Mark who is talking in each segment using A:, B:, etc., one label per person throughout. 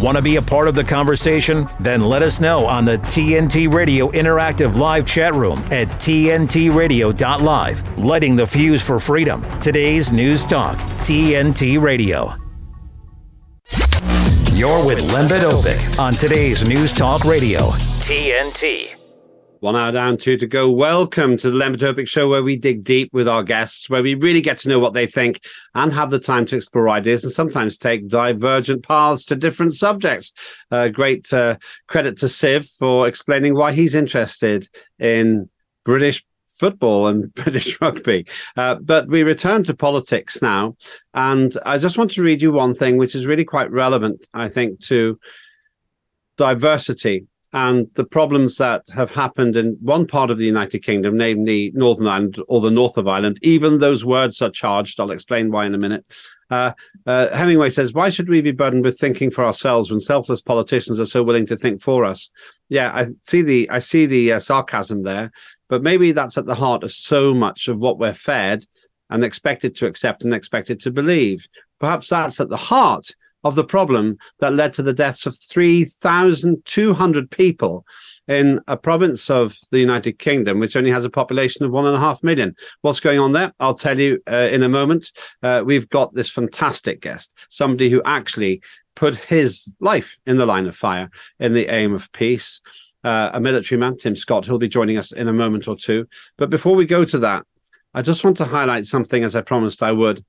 A: Want to be a part of the conversation? Then let us know on the TNT Radio Interactive Live chat room at TNTRadio.live. Lighting the fuse for freedom. Today's News Talk, TNT Radio. You're with Lembit Öpik on today's News Talk Radio, TNT.
B: One hour down, two to go. Welcome to the Lembit Öpik Show, where we dig deep with our guests, where we really get to know what they think and have the time to explore ideas and sometimes take divergent paths to different subjects. Uh, great uh, credit to Siv for explaining why he's interested in British football and British rugby. Uh, but we return to politics now. And I just want to read you one thing, which is really quite relevant, I think, to diversity and the problems that have happened in one part of the United Kingdom, namely Northern Ireland or the north of Ireland, even those words are charged. I'll explain why in a minute. Uh, uh, Hemingway says, Why should we be burdened with thinking for ourselves when selfless politicians are so willing to think for us? Yeah, I see the I see the uh, sarcasm there, but maybe that's at the heart of so much of what we're fed and expected to accept and expected to believe. Perhaps that's at the heart of the problem that led to the deaths of 3,200 people in a province of the United Kingdom, which only has a population of one and a half million. What's going on there? I'll tell you uh, in a moment. Uh, we've got this fantastic guest, somebody who actually put his life in the line of fire in the aim of peace. Uh, a military man, Tim Scott, who'll be joining us in a moment or two. But before we go to that, I just want to highlight something, as I promised I would,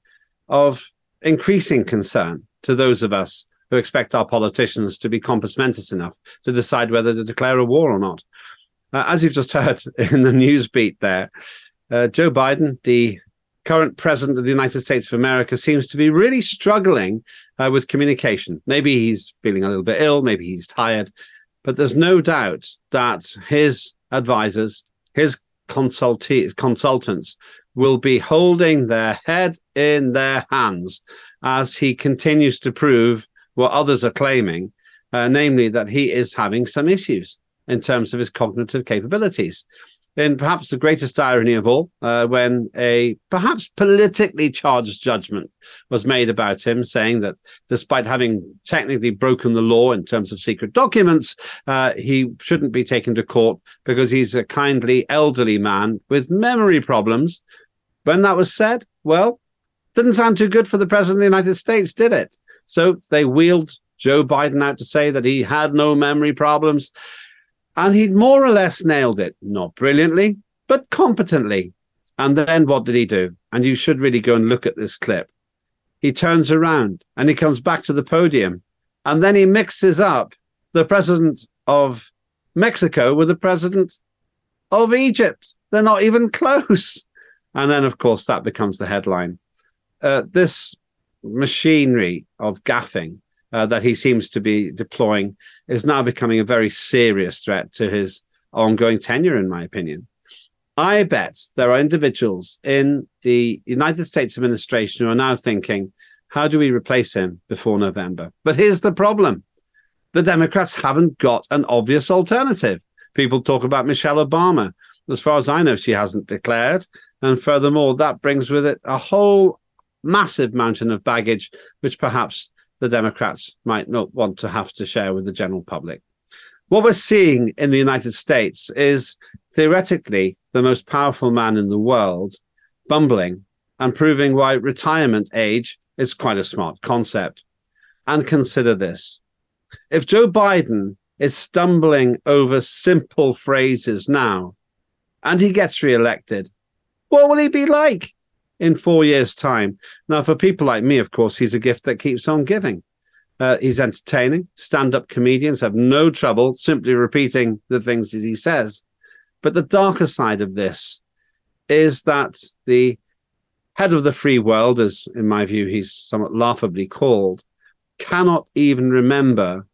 B: of increasing concern to those of us who expect our politicians to be compos mentis enough to decide whether to declare a war or not. Uh, as you've just heard in the news beat there, uh, Joe Biden, the current president of the United States of America, seems to be really struggling uh, with communication. Maybe he's feeling a little bit ill, maybe he's tired, but there's no doubt that his advisors, his consultants, will be holding their head in their hands as he continues to prove what others are claiming, uh, namely that he is having some issues in terms of his cognitive capabilities. In perhaps the greatest irony of all, uh, when a perhaps politically charged judgment was made about him, saying that despite having technically broken the law in terms of secret documents, uh, he shouldn't be taken to court because he's a kindly elderly man with memory problems. When that was said, well, didn't sound too good for the president of the United States, did it? So they wheeled Joe Biden out to say that he had no memory problems. And he'd more or less nailed it, not brilliantly, but competently. And then what did he do? And you should really go and look at this clip. He turns around and he comes back to the podium. And then he mixes up the president of Mexico with the president of Egypt. They're not even close. And then, of course, that becomes the headline uh, this machinery of gaffing uh, that he seems to be deploying is now becoming a very serious threat to his ongoing tenure, in my opinion. I bet there are individuals in the United States administration who are now thinking, how do we replace him before November? But here's the problem the Democrats haven't got an obvious alternative. People talk about Michelle Obama. As far as I know, she hasn't declared. And furthermore, that brings with it a whole massive mountain of baggage, which perhaps the Democrats might not want to have to share with the general public. What we're seeing in the United States is theoretically the most powerful man in the world bumbling and proving why retirement age is quite a smart concept. And consider this if Joe Biden is stumbling over simple phrases now and he gets reelected, what will he be like in four years' time. Now, for people like me, of course, he's a gift that keeps on giving. Uh, he's entertaining. Stand up comedians have no trouble simply repeating the things that he says. But the darker side of this is that the head of the free world, as in my view he's somewhat laughably called, cannot even remember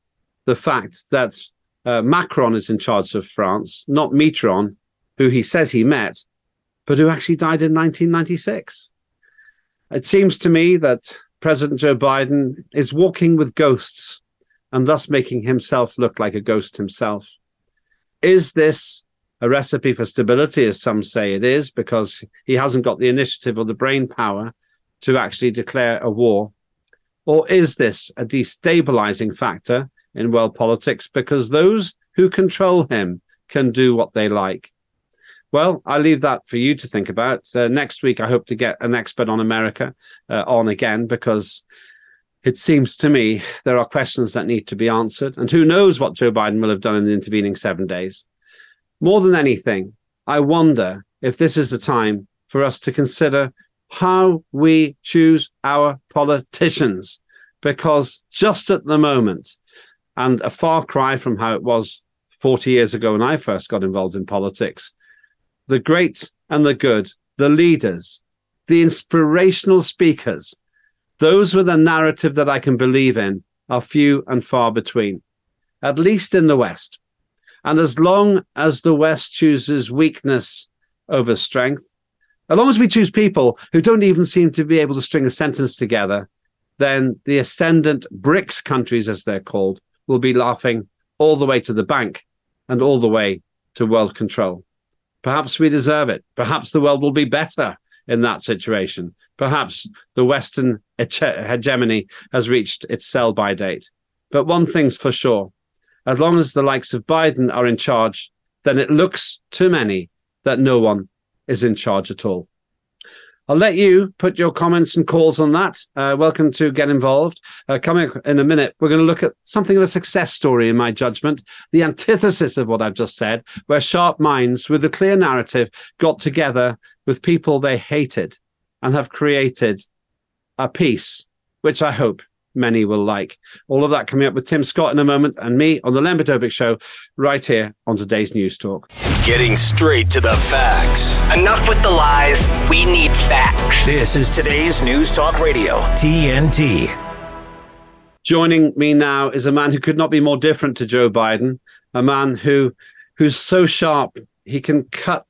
B: the fact that uh, Macron is in charge of France, not Mitterrand, who he says he met, but who actually died in 1996. It seems to me that President Joe Biden is walking with ghosts and thus making himself look like a ghost himself. Is this a recipe for stability, as some say it is, because he hasn't got the initiative or the brain power to actually declare a war? Or is this a destabilizing factor in world politics because those who control him can do what they like? Well, I leave that for you to think about. Uh, next week, I hope to get an expert on America uh, on again because it seems to me there are questions that need to be answered. And who knows what Joe Biden will have done in the intervening seven days. More than anything, I wonder if this is the time for us to consider how we choose our politicians. Because just at the moment, and a far cry from how it was 40 years ago when I first got involved in politics, the great and the good, the leaders, the inspirational speakers, those with a narrative that I can believe in are few and far between, at least in the West. And as long as the West chooses weakness over strength, as long as we choose people who don't even seem to be able to string a sentence together, then the ascendant BRICS countries, as they're called, will be laughing all the way to the bank and all the way to world control. Perhaps we deserve it. Perhaps the world will be better in that situation. Perhaps the Western hegemony has reached its sell by date. But one thing's for sure as long as the likes of Biden are in charge, then it looks to many that no one is in charge at all. I'll let you put your comments and calls on that. Uh, welcome to get involved. Uh, coming in a minute, we're going to look at something of a success story, in my judgment, the antithesis of what I've just said, where sharp minds with a clear narrative got together with people they hated and have created a piece, which I hope many will like. All of that coming up with Tim Scott in a moment and me on the Lembit Öpik Show right here on today's News Talk.
A: Getting straight to the facts.
C: Enough with the lies. We need facts.
A: This is today's News Talk Radio, TNT.
B: Joining me now is a man who could not be more different to Joe Biden, a man who who's so sharp he can cut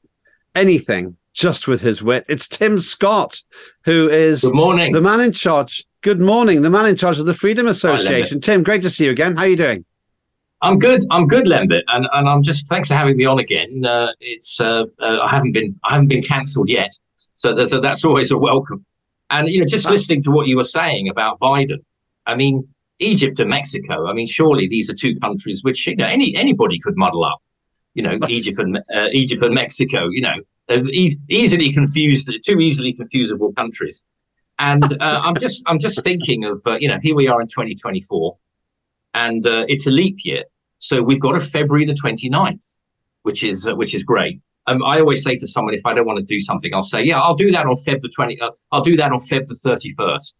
B: anything just with his wit. It's Tim Scott, who is
D: Good morning.
B: the man in charge Good morning, the man in charge of the Freedom Association. Hi, Tim, great to see you again. How are you doing?
D: I'm good. I'm good, Lembit, and and I'm just thanks for having me on again. Uh, it's uh, uh, I haven't been I haven't been cancelled yet, so that's, that's always a welcome. And you know, just listening to what you were saying about Biden, I mean, Egypt and Mexico. I mean, surely these are two countries which you know any anybody could muddle up. You know, Egypt and uh, Egypt and Mexico. You know, e- easily confused, two easily confusable countries. And uh, I'm just I'm just thinking of uh, you know here we are in 2024, and uh, it's a leap year, so we've got a February the 29th, which is uh, which is great. Um, I always say to someone if I don't want to do something, I'll say yeah I'll do that on Feb the 20. Uh, I'll do that on Feb the 31st.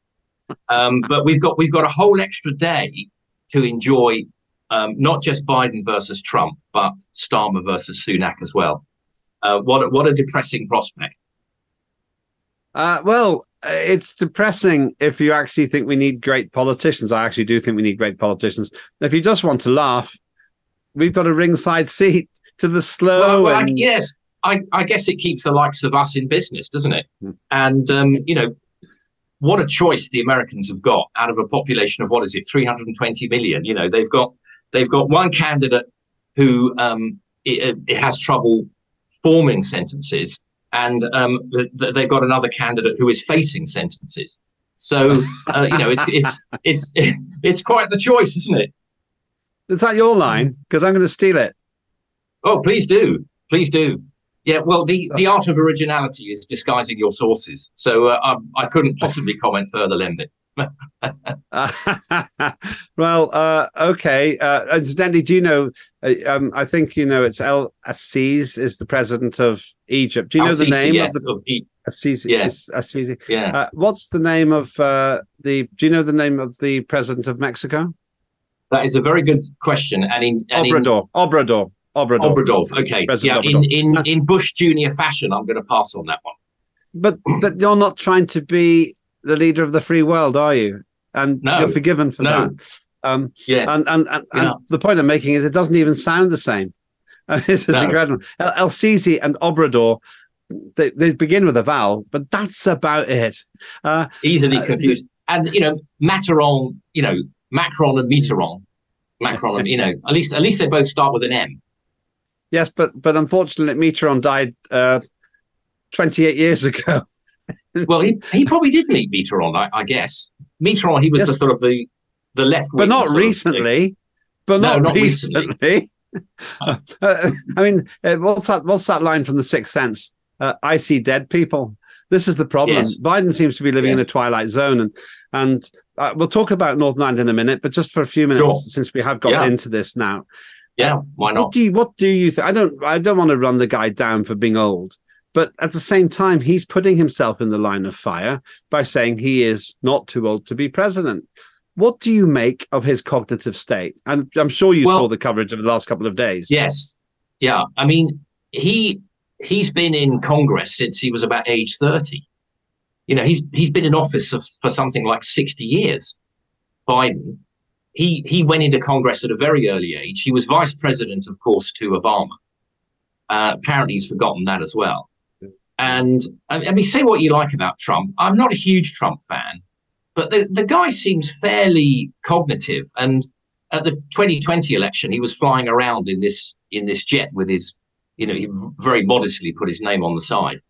D: Um, but we've got we've got a whole extra day to enjoy um, not just Biden versus Trump, but Starmer versus Sunak as well. Uh, what a, what a depressing prospect.
B: Uh, well, it's depressing if you actually think we need great politicians. I actually do think we need great politicians. If you just want to laugh, we've got a ringside seat to the slow.
D: Well, well, and... I, yes, I, I, guess it keeps the likes of us in business, doesn't it? Hmm. And um, you know, what a choice the Americans have got out of a population of what is it, 320 million. You know, they've got they've got one candidate who um, it, it has trouble forming sentences and um, th- they've got another candidate who is facing sentences. So uh, you know, it's it's it's it's quite the choice, isn't it?
B: Is that your line? Because I'm going to steal it.
D: Oh, please do, please do. Yeah, well, the, the art of originality is disguising your sources. So uh, I, I couldn't possibly comment further, Lembit.
B: well, uh, okay. Uh, incidentally, do you know? Uh, um, I think you know it's El Aziz is the president of Egypt. Do you know the name
D: yes,
B: of the
D: of
B: Aziz?
D: Yes,
B: Aziz.
D: Yeah.
B: Uh, what's the name of uh, the? Do you know the name of the president of Mexico?
D: That is a very good question. And in and
B: Obrador, in, Obrador, Obrador.
D: Obrador. Okay. President yeah. Obrador. In in in Bush Junior fashion, I'm going to pass on that one.
B: But but you're not trying to be the leader of the free world, are you? And no, you're forgiven for no. that. Um,
D: yes.
B: And, and, and, and the point I'm making is it doesn't even sound the same. this is no. incredible. El, El Sisi and Obrador, they, they, begin with a vowel, but that's about it.
D: Uh, Easily uh, confused. Uh, and, you know, Macron, you know, Macron and Mitterrand, Macron, and, you know, at least at least they both start with an M.
B: Yes, but but unfortunately, Mitterrand died uh, 28 years ago
D: well, he, he probably did meet Mitterrand, I, I guess. Mitterrand, he was
B: Yes.
D: the sort of the the left,
B: but not recently. But
D: No,
B: not,
D: not
B: recently. Uh, I mean, uh, what's that? What's that line from The Sixth Sense? Uh, I see dead people. This is the problem.
D: Yes.
B: Biden seems to be living in a twilight zone, and and uh, we'll talk about Northern Ireland in a minute. But just for a few minutes,
D: Sure.
B: since we have got
D: Yeah.
B: into this now,
D: Yeah, why
B: what
D: not?
B: do you what do you think? I don't I don't want to run the guy down for being old, but at the same time, he's putting himself in the line of fire by saying he is not too old to be president. What do you make of his cognitive state? And I'm sure you
D: Well-
B: saw the coverage of the last couple of days.
D: Yes, yeah. I mean, he he's been in Congress since he was about age thirty. You know, he's he's been in office of, for something like sixty years. Biden, he he went into Congress at a very early age. He was vice president, of course, to Obama. Uh, apparently, he's forgotten that as well. And I mean, say what you like about Trump. I'm not a huge Trump fan, but the, the guy seems fairly cognitive. And at the 2020 election, he was flying around in this in this jet with his, you know, he very modestly put his name on the side,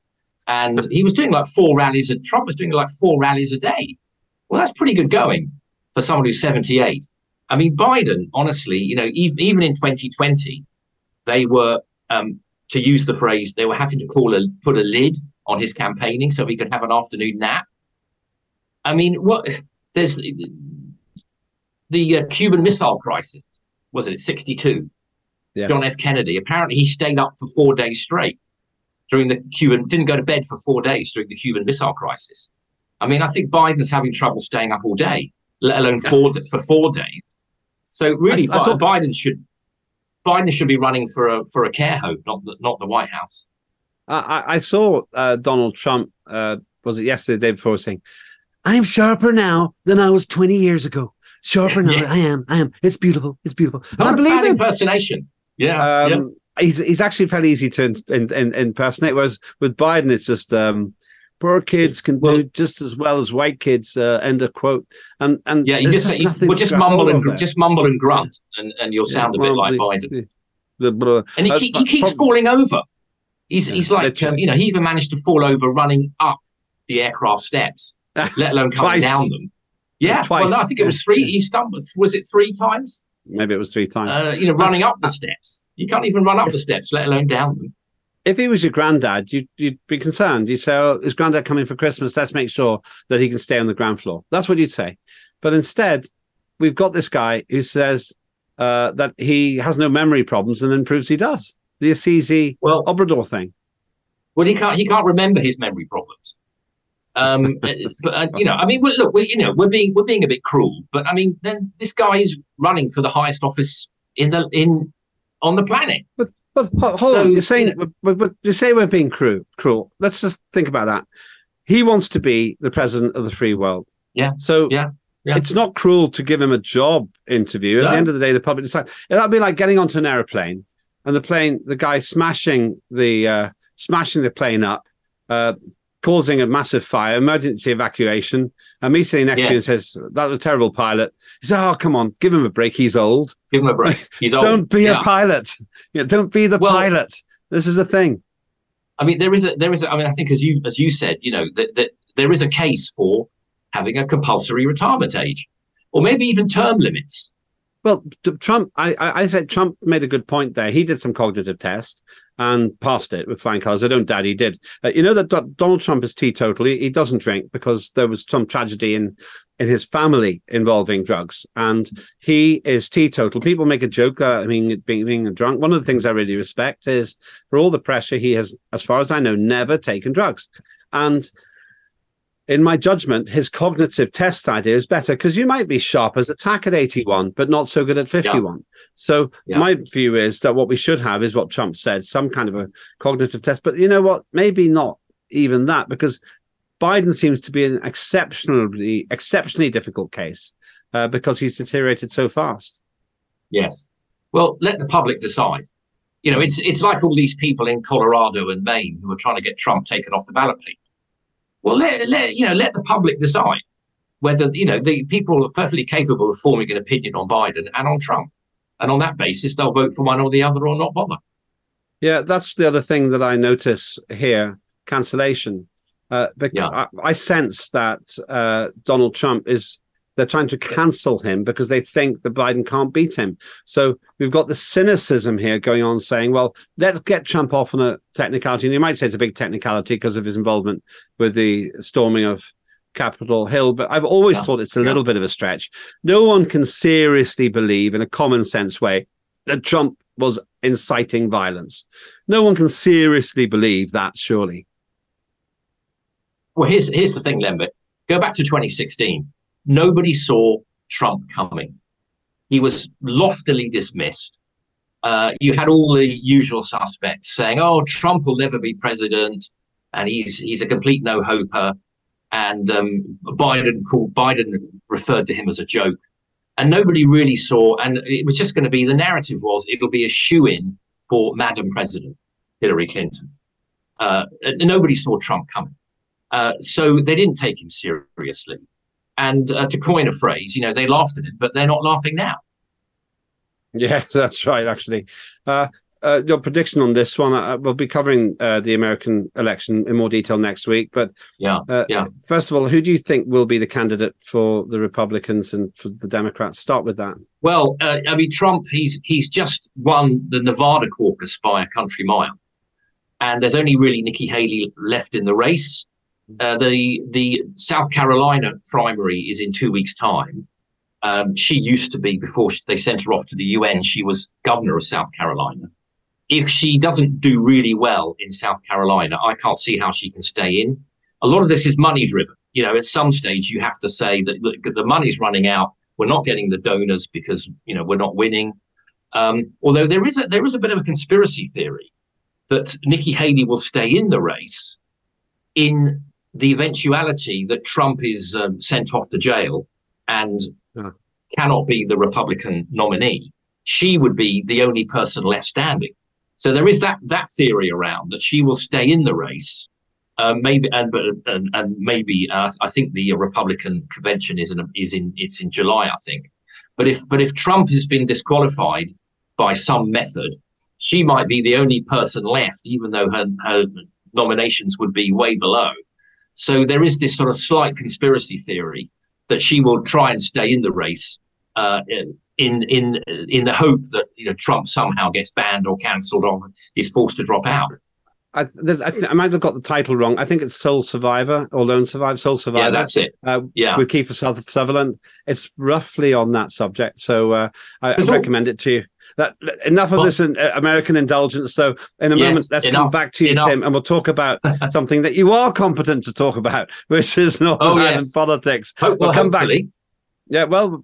D: and he was doing like four rallies. And Trump was doing like four rallies a day. Well, that's pretty good going for someone who's 78. I mean, Biden, honestly, you know, even, even in 2020, they were, um, to use the phrase, they were having to call a put a lid on his campaigning so he could have an afternoon nap. I mean, what there's the uh, Cuban Missile Crisis, was it 62?
B: Yeah.
D: John F. Kennedy. Apparently, he stayed up for four days straight during the Cuban, didn't go to bed for four days during the Cuban Missile Crisis. I mean, I think Biden's having trouble staying up all day, let alone four for four days. So really,
B: I- I saw-
D: Bi- Biden should Biden should be running for a for a care home, not the, not the White House.
B: I, I- saw uh, Donald Trump, uh, was it yesterday, the day before, saying, I'm sharper now than I was 20 years ago. Sharper now.
D: Yes.
B: I am. I am. It's beautiful. It's beautiful. And
D: Not
B: I believe
D: bad impersonation. Yeah,
B: Um,
D: yeah.
B: He's he's actually fairly easy to in, in, in, impersonate. Whereas with Biden, it's just um, poor kids can
D: Well-
B: do just as well as white kids. Uh, end of quote. And and
D: Yeah, you
B: there's
D: just, you, well, just mumble and just mumble and grunt, and, and you'll
B: Yeah,
D: sound a bit
B: well,
D: like
B: the-
D: Biden.
B: the- the blah.
D: And he,
B: Uh, uh,
D: he keeps
B: prob-
D: falling over. He's
B: Yeah,
D: he's like um, you know he even managed to fall over running up the aircraft steps, let alone coming down them. Yeah,
B: Twice,
D: well, no, I think it was three.
B: yeah.
D: He stumbled. Was it three times?
B: Maybe it was three times.
D: Uh, you know, running up the steps. You can't even run up the steps, let alone down them.
B: If he was your granddad, you'd, you'd be concerned. You'd say, "Oh, is granddad coming for Christmas? Let's make sure that he can stay on the ground floor." That's what you'd say. But instead, we've got this guy who says uh, that he has no memory problems, and then proves he does. The Assisi
D: Well,
B: Obrador thing.
D: Well, he can't. He can't remember his memory problems. Um, but uh, you know, I mean, look, we you know, we're being we're being a bit cruel, but I mean, then this guy is running for the highest office in the in on the planet.
B: But ho- hold
D: So,
B: on, you're saying
D: you know-
B: but, but you say we're being cruel. Cruel. Let's just think about that. He wants to be the president of the free world.
D: Yeah,
B: So
D: yeah, yeah.
B: it's not cruel to give him a job interview. At
D: No.
B: the end of the day, the public decide. That'd be like getting onto an airplane and the plane, the guy smashing the uh, smashing the plane up, uh, causing a massive fire, emergency evacuation. And me sitting next to you and says, "That was a terrible pilot." He says, "Oh, come on, give him a break. He's old."
D: Give him a break. He's old.
B: Don't be
D: Yeah.
B: a pilot. Yeah, don't be the
D: Well-
B: pilot. This is the thing.
D: I mean, there is a there is. A, I mean, I think as you as you said, you know, that, that there is a case for having a compulsory retirement age, or maybe even term limits.
B: Well, Trump, I, I, I said Trump made a good point there. He did some cognitive test and passed it with flying colours. I don't doubt he did. Uh, you know that Do- Donald Trump is teetotal. He, he doesn't drink because there was some tragedy in in his family involving drugs, and he is teetotal. People make a joke. Uh, I mean, being being drunk. One of the things I really respect is for all the pressure he has, as far as I know, never taken drugs, and in my judgment, his cognitive test idea is better because you might be sharp as a tack at 81, but not so good at 51. So
D: Yeah.
B: my view is that what we should have is what Trump said, some kind of a cognitive test. But you know what? Maybe not even that, because Biden seems to be an exceptionally, exceptionally difficult case uh, because he's deteriorated so fast.
D: Yes. Well, let the public decide. You know, it's it's like all these people in Colorado and Maine who are trying to get Trump taken off the ballot paper. Well, let, let you know, let the public decide whether you know the people are perfectly capable of forming an opinion on Biden and on Trump, and on that basis, they'll vote for one or the other or not bother.
B: Yeah, that's the other thing that I notice here cancellation. Uh, because
D: Yeah.
B: I, I sense that uh, Donald Trump is they're trying to cancel him because they think that Biden can't beat him. So we've got the cynicism here going on, saying, "Well, let's get Trump off on a technicality." And you might say it's a big technicality because of his involvement with the storming of Capitol Hill, but I've always
D: Yeah.
B: thought it's a
D: Yeah.
B: little bit of a stretch. No one can seriously believe, in a common sense way, that Trump was inciting violence. No one can seriously believe that, surely.
D: Well, here's here's the thing, Lembit. Go back to 2016. Nobody saw Trump coming. He was loftily dismissed. Uh, you had all the usual suspects saying, "Oh, Trump will never be president, and he's he's a complete no-hoper." And um, Biden called Biden referred to him as a joke, and nobody really saw. And it was just going to be the narrative was it'll be a shoe-in for Madam President Hillary Clinton. Uh, nobody saw Trump coming. Uh, so they didn't take him seriously. And uh, to coin a phrase, you know, they laughed at it, but they're not laughing now.
B: Yeah, that's right, actually. Uh, uh, your prediction on this one, uh, we'll be covering uh, the American election in more detail next week. But
D: Yeah,
B: uh,
D: yeah.
B: first of all, who do you think will be the candidate for the Republicans and for the Democrats? Start with that.
D: Well, uh, I mean, Trump, he's he's just won the Nevada caucus by a country mile, and there's only really Nikki Haley left in the race. Uh, the the South Carolina primary is in two weeks' time. Um, she used to be before she, they sent her off to the UN. She was governor of South Carolina. If she doesn't do really well in South Carolina, I can't see how she can stay in. A lot of this is money driven. You know, at some stage you have to say that the money's running out. We're not getting the donors because you know we're not winning. Um, although there is a there is a bit of a conspiracy theory that Nikki Haley will stay in the race in the eventuality that Trump is um, sent off to jail and
B: Yeah.
D: cannot be the Republican nominee. She would be the only person left standing. So there is that that theory around that she will stay in the race. Uh, maybe and but and, and maybe uh, I think the Republican convention is in is in it's in July I think. But if but if Trump has been disqualified by some method, she might be the only person left, even though her, her nominations would be way below. So there is this sort of slight conspiracy theory that she will try and stay in the race uh, in in in the hope that you know Trump somehow gets banned or cancelled or is forced to drop out.
B: I, there's, I, th- I might have got the title wrong. I think it's Soul Survivor or Lone Survivor. Soul Survivor.
D: Yeah, that's it.
B: uh,
D: Yeah.
B: with Kiefer Suther- Sutherland. It's roughly on that subject, so uh, I, I
D: There's all-
B: recommend it to you. That enough of this uh, American indulgence, though. In a
D: Yes,
B: moment, let's come back to you,
D: enough.
B: Tim, and we'll talk about something that you are competent to talk about, which is Northern
D: Oh,
B: Ireland
D: yes.
B: politics. We'll
D: well,
B: come back. Yeah, well,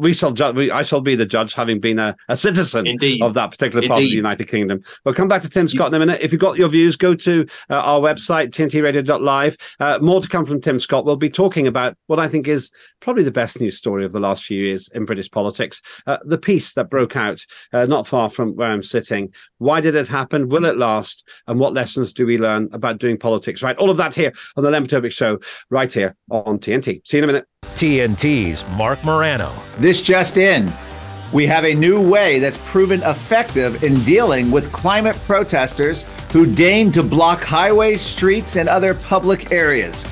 B: we shall judge. We, I shall be the judge, having been a, a citizen
D: indeed.
B: of that particular part of the United Kingdom. We'll come back to Tim Scott in a minute. If you've got your views, go to uh, our website, tntradio.live. Uh, more to come from Tim Scott. We'll be talking about what I think is probably the best news story of the last few years in British politics. Uh, the peace that broke out uh, not far from where I'm sitting. Why did it happen? Will it last? And what lessons do we learn about doing politics right? All of that here on the Lembit Show, right here on TNT. See you in a minute.
A: TNT's Marc Morano.
E: This just in. We have a new way that's proven effective in dealing with climate protesters who deign to block highways, streets, and other public areas.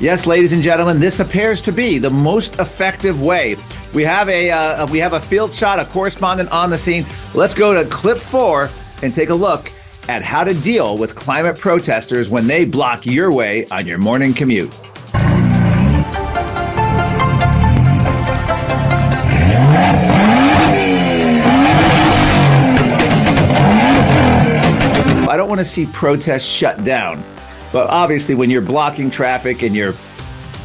E: Yes, ladies and gentlemen, this appears to be the most effective way. We have a uh, we have a field shot, a correspondent on the scene. Let's go to clip four and take a look at how to deal with climate protesters when they block your way on your morning commute. Want to see protests shut down. But obviously, when you're blocking traffic and you're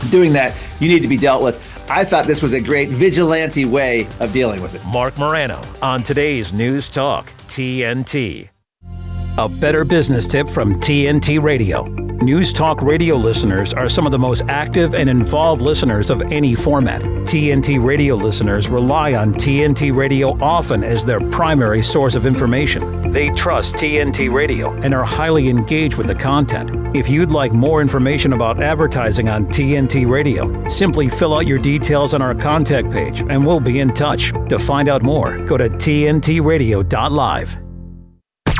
E: doing that, you need to be dealt with. I thought this was a great vigilante way of dealing with it.
A: Marc Morano on today's News Talk, TNT. A better business tip from TNT Radio. News Talk Radio listeners are some of the most active and involved listeners of any format. TNT Radio listeners rely on TNT Radio often as their primary source of information. They trust TNT Radio and are highly engaged with the content. If you'd like more information about advertising on TNT Radio, simply fill out your details on our contact page and we'll be in touch. To find out more, go to tntradio.live.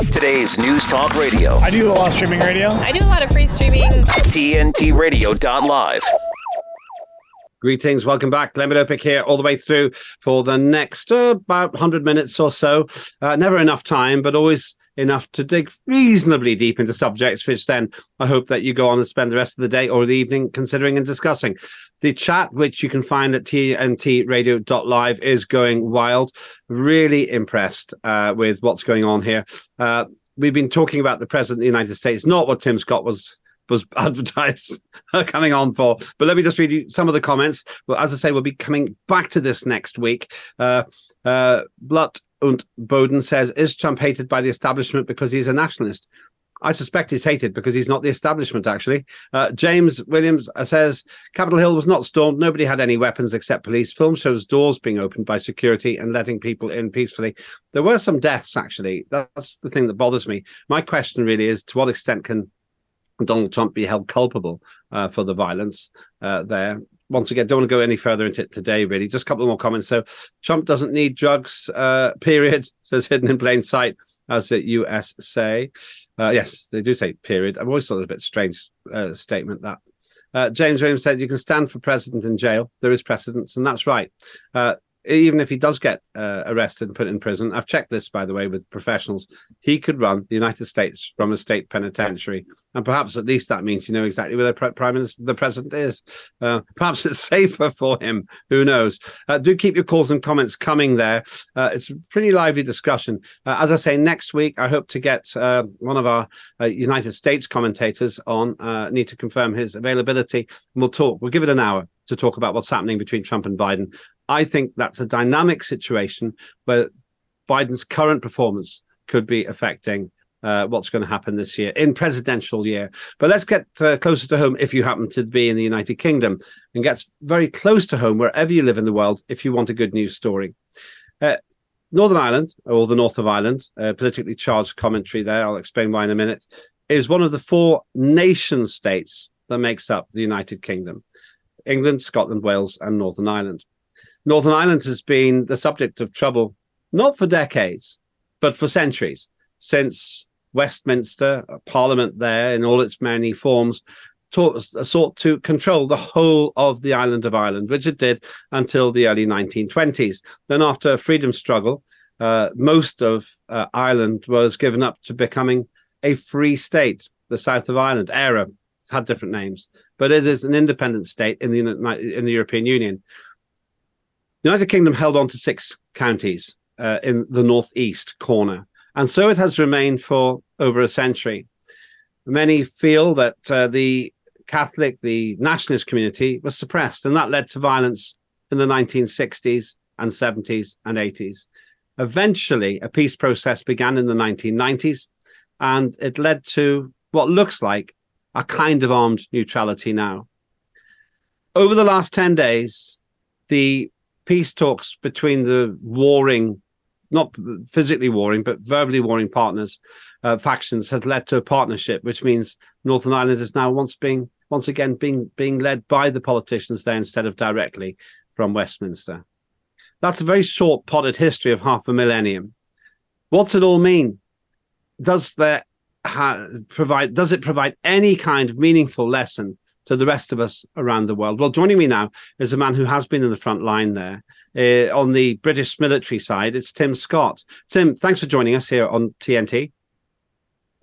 A: Today's News Talk Radio.
F: I do a lot of streaming radio.
G: I do a lot of free streaming.
A: TNTRadio.live.
B: Greetings, welcome back. Lembit Öpik here, all the way through for the next uh, about 100 minutes or so. Uh, never enough time, but always enough to dig reasonably deep into subjects, which then I hope that you go on and spend the rest of the day or the evening considering and discussing. The chat, which you can find at tntradio.live, is going wild. Really impressed uh, with what's going on here. Uh, we've been talking about the President of the United States, not what Tim Scott was was advertised coming on for. But let me just read you some of the comments. Well, as I say, we'll be coming back to this next week. Uh, uh, Blut und Boden says, Is Trump hated by the establishment because he's a nationalist? I suspect he's hated because he's not the establishment, actually. Uh, James Williams says Capitol Hill was not stormed. Nobody had any weapons except police. Film shows doors being opened by security and letting people in peacefully. There were some deaths, actually. That's the thing that bothers me. My question really is to what extent can Donald Trump be held culpable uh, for the violence uh, there. Once again, don't want to go any further into it today, really. Just a couple more comments. So, Trump doesn't need drugs, uh, period, says hidden in plain sight, as the US say. Uh, yes, they do say period. I've always thought it was a bit strange uh, statement that. Uh, James Williams said, You can stand for president in jail. There is precedence, and that's right even if he does get uh, arrested and put in prison, I've checked this by the way with professionals, he could run the United States from a state penitentiary, and perhaps at least that means you know exactly where the prime minister, the president is. Uh, perhaps it's safer for him. Who knows? Uh, do keep your calls and comments coming there. Uh, it's a pretty lively discussion. Uh, as I say, next week I hope to get uh, one of our United States commentators on. need to confirm his availability, and we'll talk. We'll give it an hour to talk about what's happening between Trump and Biden. I think that's a dynamic situation where Biden's current performance could be affecting uh, what's going to happen this year in presidential year. But let's get uh, closer to home if you happen to be in the United Kingdom and gets very close to home wherever you live in the world if you want a good news story. Uh, Northern Ireland, or the north of Ireland, uh, politically charged commentary there, I'll explain why in a minute, is one of the four nation states that makes up the United Kingdom England, Scotland, Wales, and Northern Ireland. Northern Ireland has been the subject of trouble, not for decades, but for centuries, since Westminster, Parliament there in all its many forms, taught, sought to control the whole of the island of Ireland, which it did until the early 1920s. Then, after a freedom struggle, uh, most of uh, Ireland was given up to becoming a free state, the South of Ireland. It's had different names, but it is an independent state in the in the European Union. The United Kingdom held on to six counties uh, in the northeast corner, and so it has remained for over a century. Many feel that uh, the Catholic, the nationalist community was suppressed, and that led to violence in the 1960s and 70s and 80s. Eventually, a peace process began in the 1990s, and it led to what looks like a kind of armed neutrality now. Over the last 10 days, the peace talks between the warring, not physically warring, but verbally warring partners, uh, factions, has led to a partnership, which means Northern Ireland is now once being once again being being led by the politicians there instead of directly from Westminster. That's a very short potted history of half a millennium. What's it all mean? Does there ha- provide does it provide any kind of meaningful lesson to the rest of us around the world. Well, joining me now is a man who has been in the front line there uh, on the British military side. It's Tim Scott. Tim, thanks for joining us here on TNT.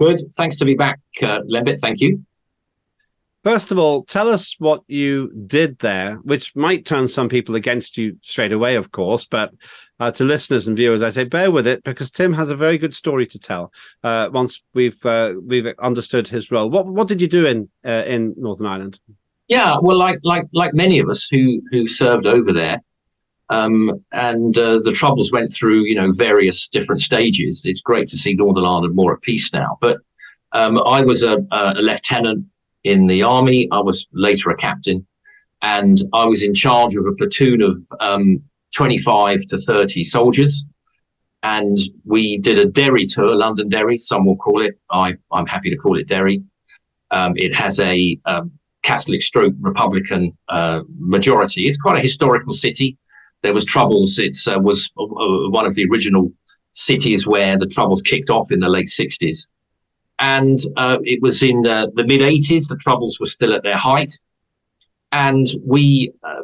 D: Good. Thanks to be back, uh. Thank you.
B: First of all, tell us what you did there, which might turn some people against you straight away, of course. But uh, to listeners and viewers, I say bear with it because Tim has a very good story to tell. Uh, once we've uh, we've understood his role, what what did you do in uh, in Northern Ireland?
D: Yeah, well, like like like many of us who who served over there, um, and uh, the troubles went through you know various different stages. It's great to see Northern Ireland more at peace now, but um, I was a, a lieutenant in the army. I was later a captain, and I was in charge of a platoon of um, 25 to 30 soldiers. And we did a Derry tour, London Derry, some will call it. I, I'm happy to call it Derry. Um, it has a um, Catholic stroke Republican uh, majority. It's quite a historical city. There was troubles. It uh, was uh, one of the original cities where the troubles kicked off in the late 60s. And uh, it was in the, the mid 80s, the troubles were still at their height. And we uh,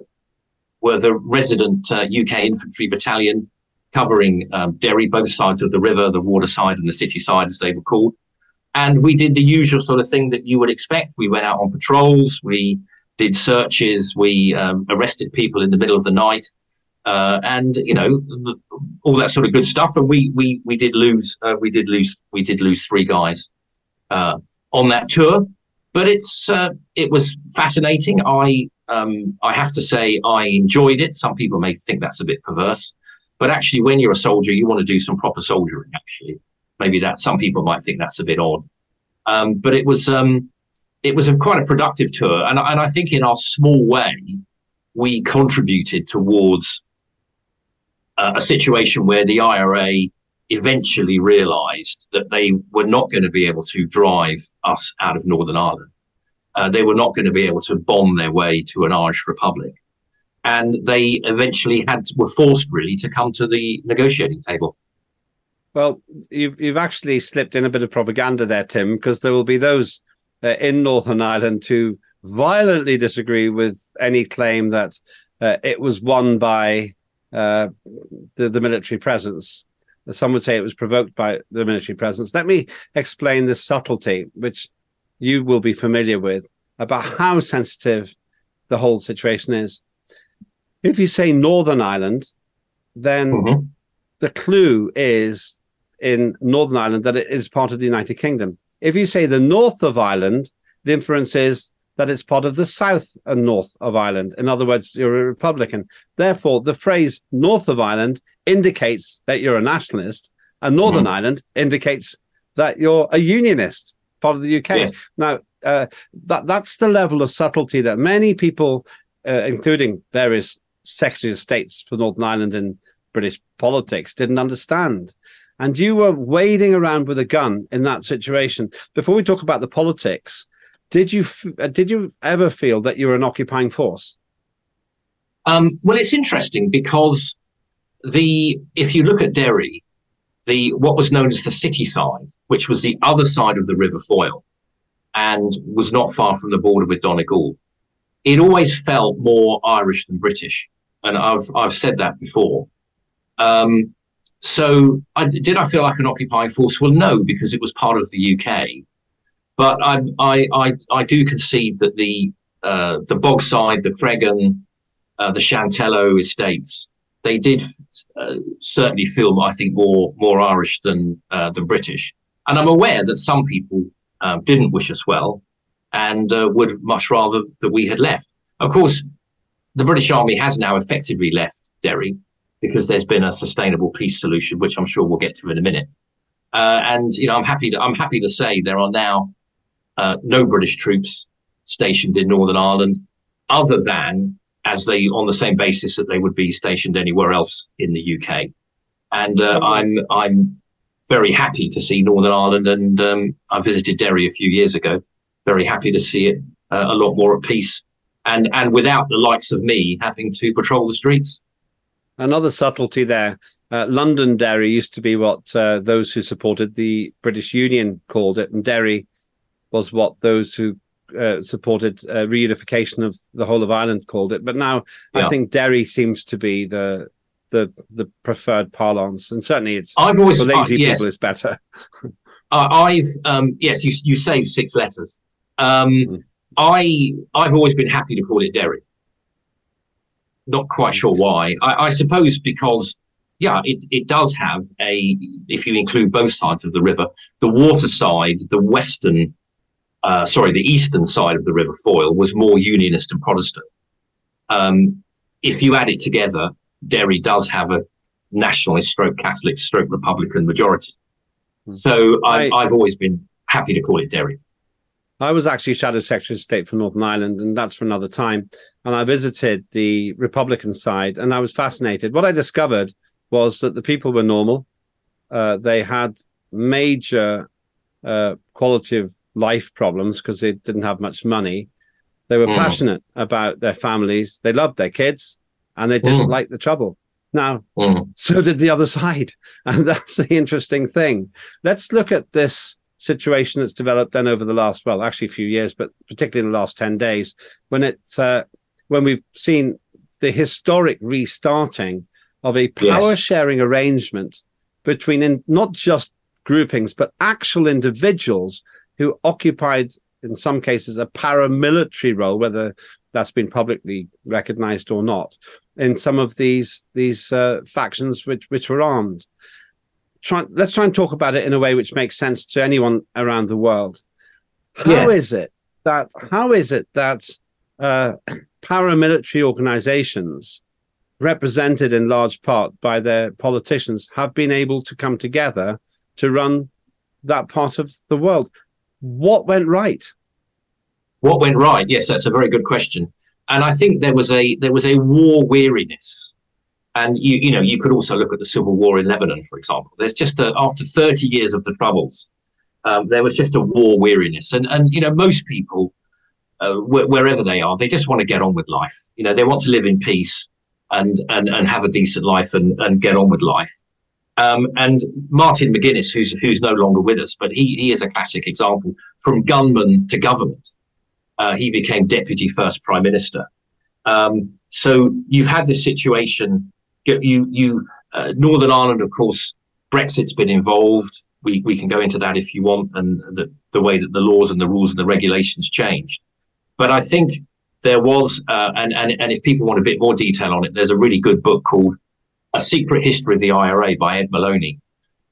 D: were the resident UK uh, infantry battalion covering um, Derry, both sides of the river, the water side and the city side, as they were called. And we did the usual sort of thing that you would expect. We went out on patrols, we did searches, we um, arrested people in the middle of the night, uh, and you know all that sort of good stuff. And we we we did lose uh, we did lose we did lose three guys uh, on that tour, but it's uh, it was fascinating. I um, I have to say I enjoyed it. Some people may think that's a bit perverse. But actually, when you're a soldier, you want to do some proper soldiering. Actually, maybe that some people might think that's a bit odd. Um, but it was um, it was a quite a productive tour, and and I think in our small way, we contributed towards uh, a situation where the IRA eventually realised that they were not going to be able to drive us out of Northern Ireland. Uh, they were not going to be able to bomb their way to an Irish Republic and they eventually had were forced really to come to the negotiating table.
B: Well, you've you've actually slipped in a bit of propaganda there, Tim, because there will be those uh, in Northern Ireland who violently disagree with any claim that uh, it was won by uh, the, the military presence. Some would say it was provoked by the military presence. Let me explain the subtlety, which you will be familiar with, about how sensitive the whole situation is. If you say Northern Ireland, then mm-hmm. the clue is in Northern Ireland that it is part of the United Kingdom. If you say the north of Ireland, the inference is that it's part of the south and north of Ireland. In other words, you're a Republican. Therefore, the phrase north of Ireland indicates that you're a nationalist, and Northern mm-hmm. Ireland indicates that you're a unionist, part of the UK. Yes. Now, uh, that that's the level of subtlety that many people, uh, including various Secretary of States for Northern Ireland in British politics didn't understand. And you were wading around with a gun in that situation. Before we talk about the politics, did you uh, did you ever feel that you were an occupying force?
D: Um, well, it's interesting because the if you look at Derry, the what was known as the city side, which was the other side of the River Foyle, and was not far from the border with Donegal, it always felt more Irish than British, and I've I've said that before. Um, so I, did I feel like an occupying force? Well, no, because it was part of the UK. But I I I, I do concede that the uh, the Bogside, the Creggan, uh, the Shantallow estates, they did uh, certainly feel, I think, more more Irish than uh, than British. And I'm aware that some people um, didn't wish us well, and uh, would much rather that we had left. Of course, the British Army has now effectively left Derry because there's been a sustainable peace solution, which I'm sure we'll get to in a minute. Uh, and you know, I'm happy to I'm happy to say there are now uh, no British troops stationed in Northern Ireland, other than as they on the same basis that they would be stationed anywhere else in the UK. And uh, I'm I'm very happy to see Northern Ireland, and um, I visited Derry a few years ago, very happy to see it uh, a lot more at peace and and without the likes of me having to patrol the streets.
B: Another subtlety there. Uh, Londonderry used to be what uh, those who supported the British Union called it, and Derry was what those who uh, supported uh, reunification of the whole of Ireland called it. But now yeah. I think Derry seems to be the the the preferred parlance, and certainly it's
D: I've always
B: for lazy yes. people is better.
D: I've um, yes, you you saved six letters. Um, mm. I I've always been happy to call it Derry. Not quite sure why. I, I suppose because yeah, it, it does have a, if you include both sides of the river, the water side, the western, uh, sorry, the eastern side of the River Foyle was more Unionist and Protestant. Um, if you add it together, Derry does have a nationalist stroke Catholic stroke Republican majority. Hmm. So I, I, I've always been happy to call it Derry.
B: I was actually Shadow Secretary of State for Northern Ireland, and that's for another time. And I visited the Republican side, and I was fascinated. What I discovered was that the people were normal. Uh, they had major uh, quality of life problems because they didn't have much money. They were mm. passionate about their families. They loved their kids, and they didn't mm. like the trouble. Now, mm. so did the other side. And that's the interesting thing. Let's look at this situation that's developed then over the last, well, actually a few years, but particularly in the last 10 days, when it, uh, when we've seen the historic restarting of a power yes. sharing arrangement between in, not just groupings, but actual individuals who occupied, in some cases, a paramilitary role, whether that's been publicly recognized or not, in some of these these uh, factions which which were armed. Try, let's try and talk about it in a way which makes sense to anyone around the world. How yes. is it that how is it that uh, paramilitary organizations represented in large part by their politicians have been able to come together to run that part of the world. What went right?
D: What went right? Yes, that's a very good question. And I think there was a there was a war weariness. And you you know you could also look at the civil war in Lebanon, for example. There's just a, after 30 years of the troubles, um, there was just a war weariness, and and you know most people, uh, wh- wherever they are, they just want to get on with life. You know they want to live in peace and and and have a decent life and and get on with life. Um, and Martin McGuinness, who's who's no longer with us, but he he is a classic example. From gunman to government, uh, he became deputy first prime minister. Um, so you've had this situation. You you uh, Northern Ireland, of course, Brexit's been involved. We we can go into that if you want, and the the way that the laws and the rules and the regulations changed. But I think there was, uh, and and and if people want a bit more detail on it, there's a really good book called a Secret History of the IRA by Ed Moloney,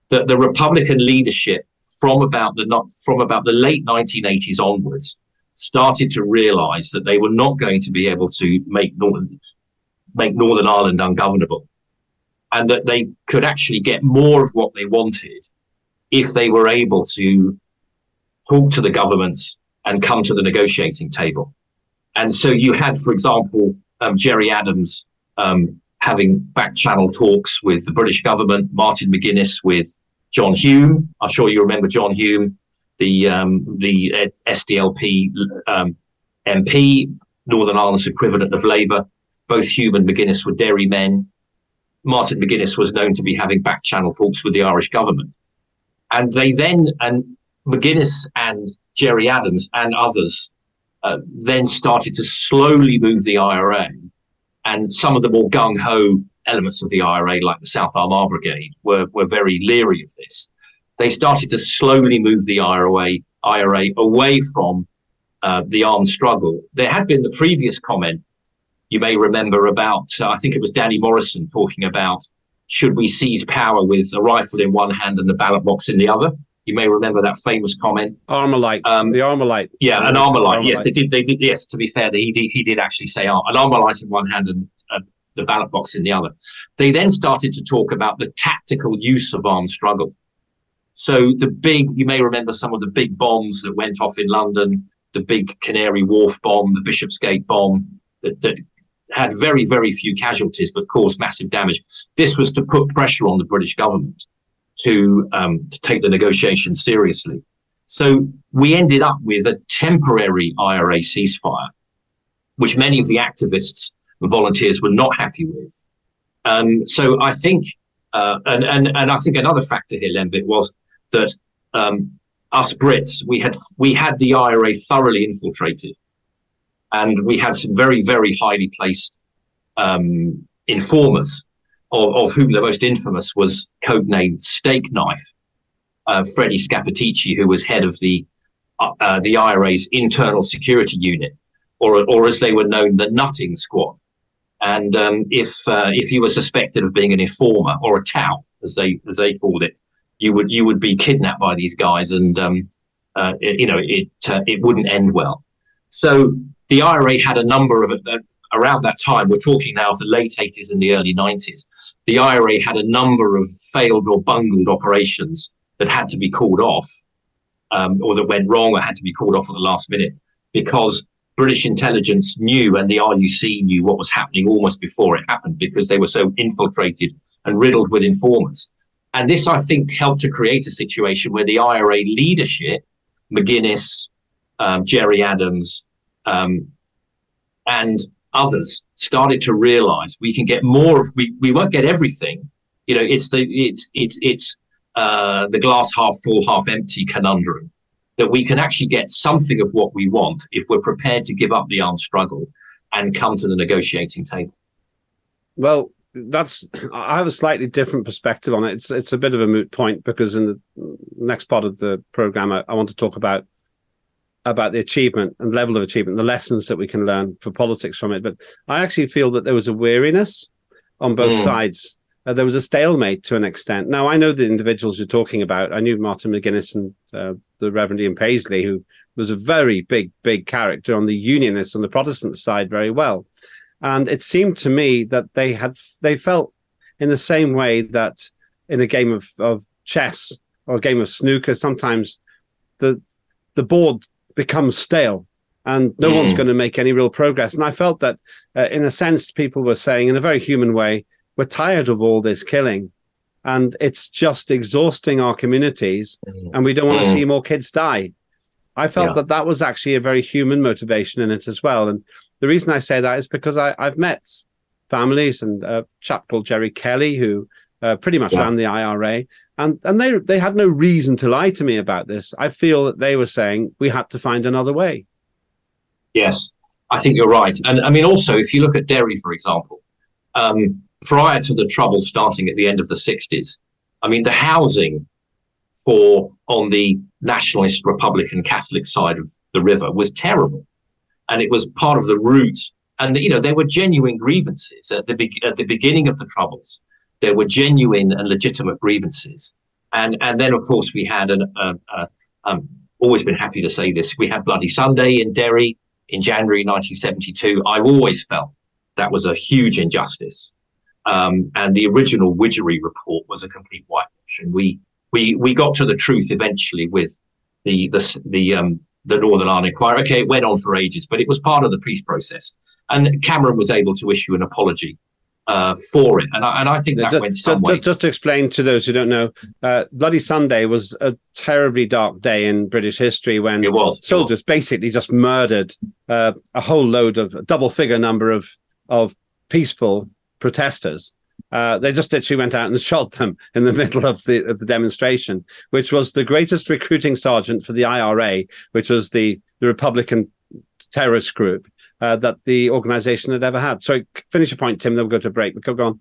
D: that the Republican leadership from about the not from about the late 1980s onwards started to realize that they were not going to be able to make Northern, make Northern Ireland ungovernable and that they could actually get more of what they wanted if they were able to talk to the governments and come to the negotiating table. And so you had, for example, um, Gerry Adams um, having back channel talks with the British government, Martin McGuinness with John Hume. I'm sure you remember John Hume, the um, the uh, SDLP um, MP, Northern Ireland's equivalent of Labour. Both Hume and McGuinness were Derry men. Martin McGuinness was known to be having back channel talks with the Irish government. And they then, and McGuinness and Gerry Adams and others uh, then started to slowly move the IRA and some of the more gung ho elements of the IRA, like the South Armagh Brigade, were, were very leery of this. They started to slowly move the IRA, IRA away from uh, the armed struggle. There had been the previous comment, you may remember, about, uh, I think it was Danny Morrison talking about should we seize power with a rifle in one hand and the ballot box in the other? You may remember that famous comment.
B: Armalite. Um, the Armalite.
D: Yeah, an Armalite. Yes, they did. They did. Yes, to be fair, he did. He did actually say an Armalite in one hand and uh, the ballot box in the other. They then started to talk about the tactical use of armed struggle. So the big, you may remember some of the big bombs that went off in London, the big Canary Wharf bomb, the Bishopsgate bomb, that, that had very, very few casualties but caused massive damage. This was to put pressure on the British government to, um, to take the negotiations seriously. So we ended up with a temporary IRA ceasefire, which many of the activists and volunteers were not happy with. Um, so I think, uh, and, and, and I think another factor here, Lembit, was that um, us Brits, we had, we had the IRA thoroughly infiltrated. And we had some very, very highly placed um, informers of, of whom the most infamous was codenamed Stakeknife, uh, Freddie Scappaticci, who was head of the uh, uh, the IRA's internal security unit, or or as they were known, the Nutting Squad. And um, if uh, if you were suspected of being an informer or a tout, as they as they called it, you would you would be kidnapped by these guys, and um, uh, it, you know it uh, it wouldn't end well. So the IRA had a number of around that time, we're talking now of the late 80s and the early 90s, the IRA had a number of failed or bungled operations that had to be called off, um, or that went wrong or had to be called off at the last minute because British intelligence knew and the RUC knew what was happening almost before it happened because they were so infiltrated and riddled with informers. And this, I think, helped to create a situation where the IRA leadership, McGuinness, um, Gerry Adams, um, and others started to realize we can get more of we, we won't get everything. You know it's the it's it's it's uh, the glass half full half empty conundrum that we can actually get something of what we want if we're prepared to give up the armed struggle and come to the negotiating table.
B: Well that's i have a slightly different perspective on it. It's it's a bit of a moot point because in the next part of the program i, I want to talk about about the achievement and level of achievement, the lessons that we can learn for politics from it. But I actually feel that there was a weariness on both mm. sides. Uh, there was a stalemate to an extent. Now, I know the individuals you're talking about. I knew Martin McGuinness and uh, the Reverend Ian Paisley, who was a very big, big character on the Unionists on the Protestant side very well. And it seemed to me that they had, they felt in the same way that in a game of, of chess or a game of snooker, sometimes the, the board becomes stale and no mm. one's going to make any real progress. And I felt that, uh, in a sense, people were saying in a very human way, we're tired of all this killing and it's just exhausting our communities mm. and we don't want to mm. see more kids die. I felt yeah. that that was actually a very human motivation in it as well. And the reason I say that is because I, have met families and a chap called Gerry Kelly, who uh, pretty much yeah. ran the IRA, and and they they had no reason to lie to me about this. I feel that they were saying we had to find another way.
D: Yes, I think you're right, and I mean also if you look at Derry, for example, um, prior to the trouble starting at the end of the '60s, I mean the housing for on the nationalist Republican Catholic side of the river was terrible, and it was part of the route. And you know there were genuine grievances at the be- at the beginning of the troubles there were genuine and legitimate grievances. And, and then, of course, we had an, uh, uh, um, always been happy to say this. We had Bloody Sunday in Derry in January 1972. I've always felt that was a huge injustice. Um, and the original Widgery report was a complete whitewash. And we, we, we got to the truth eventually with the, the, the, um, the Northern Ireland Inquiry. Okay, it went on for ages, but it was part of the peace process. And Cameron was able to issue an apology uh, for it. And I, and I think that
B: just,
D: went some
B: just,
D: way.
B: Just to explain to those who don't know, uh, Bloody Sunday was a terribly dark day in British history when
D: it was,
B: soldiers
D: it was.
B: basically just murdered uh, a whole load of a double figure number of of peaceful protesters. Uh, they just literally went out and shot them in the middle of the of the demonstration, which was the greatest recruiting sergeant for the IRA, which was the the Republican terrorist group uh, that the organization had ever had. So finish your point, Tim, then we'll go to a break. Go on.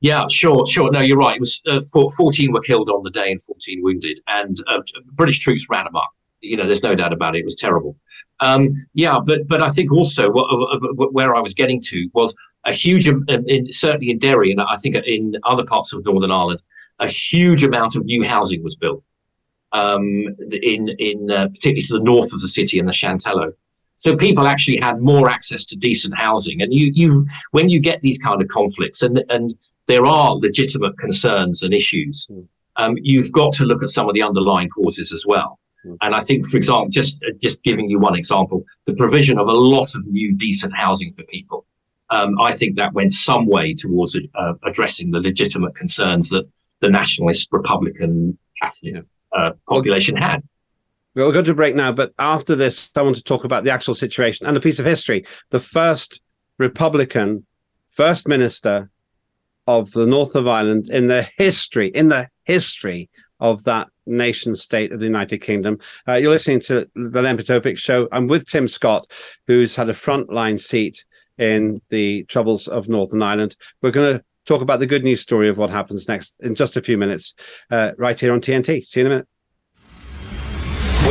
D: Yeah, sure, sure. No, you're right. It was uh, 14 were killed on the day and 14 wounded, and uh, British troops ran amok. You know, there's no doubt about it. It was terrible. Um, yeah, but but I think also what, uh, where I was getting to was a huge, um, in, certainly in Derry, and I think in other parts of Northern Ireland, a huge amount of new housing was built. Um, in in uh, particularly to the north of the city in the Shantallow, so people actually had more access to decent housing. And you, you, when you get these kind of conflicts, and and there are legitimate concerns and issues, mm. um, you've got to look at some of the underlying causes as well. Mm. And I think, for example, just just giving you one example, the provision of a lot of new decent housing for people, um, I think that went some way towards uh, addressing the legitimate concerns that the nationalist Republican Catholic uh, population had.
B: We'll go to break now, but after this, I want to talk about the actual situation and a piece of history. The first Republican first minister of the north of Ireland in the history, in the history of that nation state of the United Kingdom. Uh, you're listening to the Lembit Öpik show. I'm with Tim Scott, who's had a frontline seat in the troubles of Northern Ireland. We're going to talk about the good news story of what happens next in just a few minutes, uh, right here on TNT. See you in a minute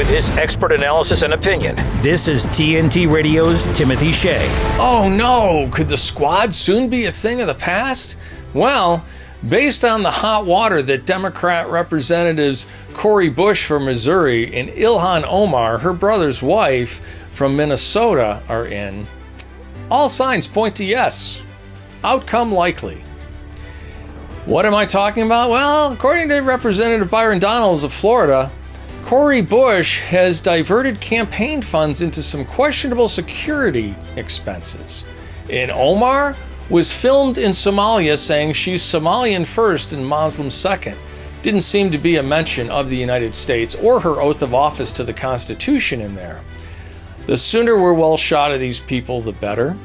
A: with his expert analysis and opinion. This is TNT Radio's Timothy Shea.
F: Oh no, could the squad soon be a thing of the past? Well, based on the hot water that Democrat Representatives Cori Bush from Missouri and Ilhan Omar, her brother's wife from Minnesota, are in, all signs point to yes. Outcome likely. What am I talking about? Well, according to Representative Byron Donalds of Florida, Cori Bush has diverted campaign funds into some questionable security expenses. And Omar was filmed in Somalia saying she's Somalian first and Muslim second. Didn't seem to be a mention of the United States or her oath of office to the Constitution in there. The sooner we're well shot of these people, the better.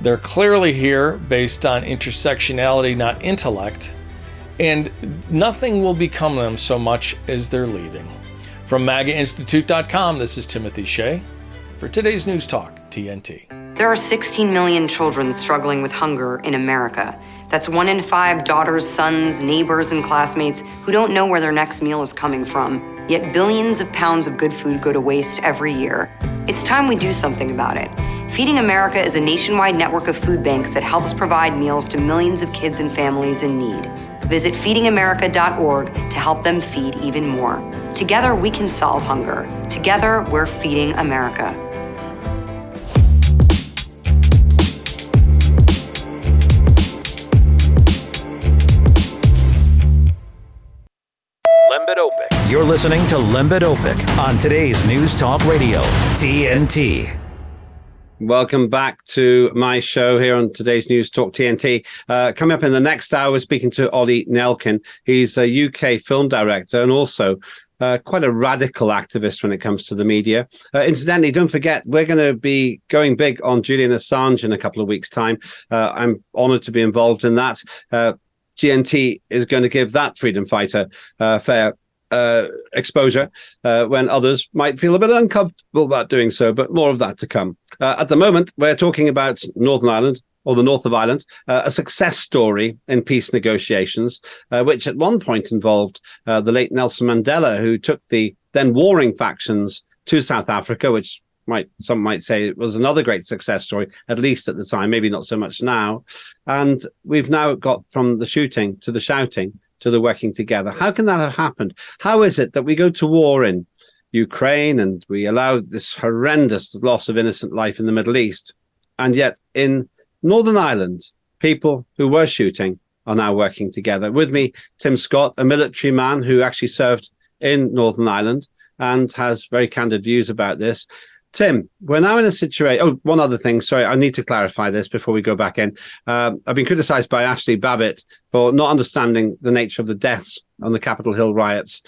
F: They're clearly here based on intersectionality, not intellect, and nothing will become them so much as they're leaving. From MAGAInstitute.com, this is Timothy Shea for today's News Talk, TNT.
G: There are 16 million children struggling with hunger in America. That's one in five daughters, sons, neighbors, and classmates who don't know where their next meal is coming from. Yet billions of pounds of good food go to waste every year. It's time we do something about it. Feeding America is a nationwide network of food banks that helps provide meals to millions of kids and families in need. Visit feedingamerica.org to help them feed even more. Together, we can solve hunger. Together, we're feeding America.
A: Lembit Öpik. You're listening to Lembit Öpik on today's News Talk Radio, TNT.
B: Welcome back to my show here on today's News Talk TNT. Uh, coming up in the next hour, we're speaking to Ollie Nelkin. He's a UK film director and also uh, quite a radical activist when it comes to the media. Uh, incidentally, don't forget, we're going to be going big on Julian Assange in a couple of weeks' time. Uh, I'm honored to be involved in that. Uh, TNT is going to give that freedom fighter uh, fair uh, exposure uh, when others might feel a bit uncomfortable about doing so, but more of that to come. Uh, at the moment, we're talking about Northern Ireland or the north of Ireland, uh, a success story in peace negotiations, uh, which at one point involved uh, the late Nelson Mandela, who took the then warring factions to South Africa, which might some might say it was another great success story, at least at the time, maybe not so much now. And we've now got from the shooting to the shouting to the working together. How can that have happened? How is it that we go to war in Ukraine and we allow this horrendous loss of innocent life in the Middle East, and yet in Northern Ireland, people who were shooting are now working together. With me, Tim Scott, a military man who actually served in Northern Ireland and has very candid views about this. Tim, we're now in a situation. Oh, one other thing. Sorry, I need to clarify this before we go back in. Um, I've been criticised by Ashley Babbitt for not understanding the nature of the deaths on the Capitol Hill riots.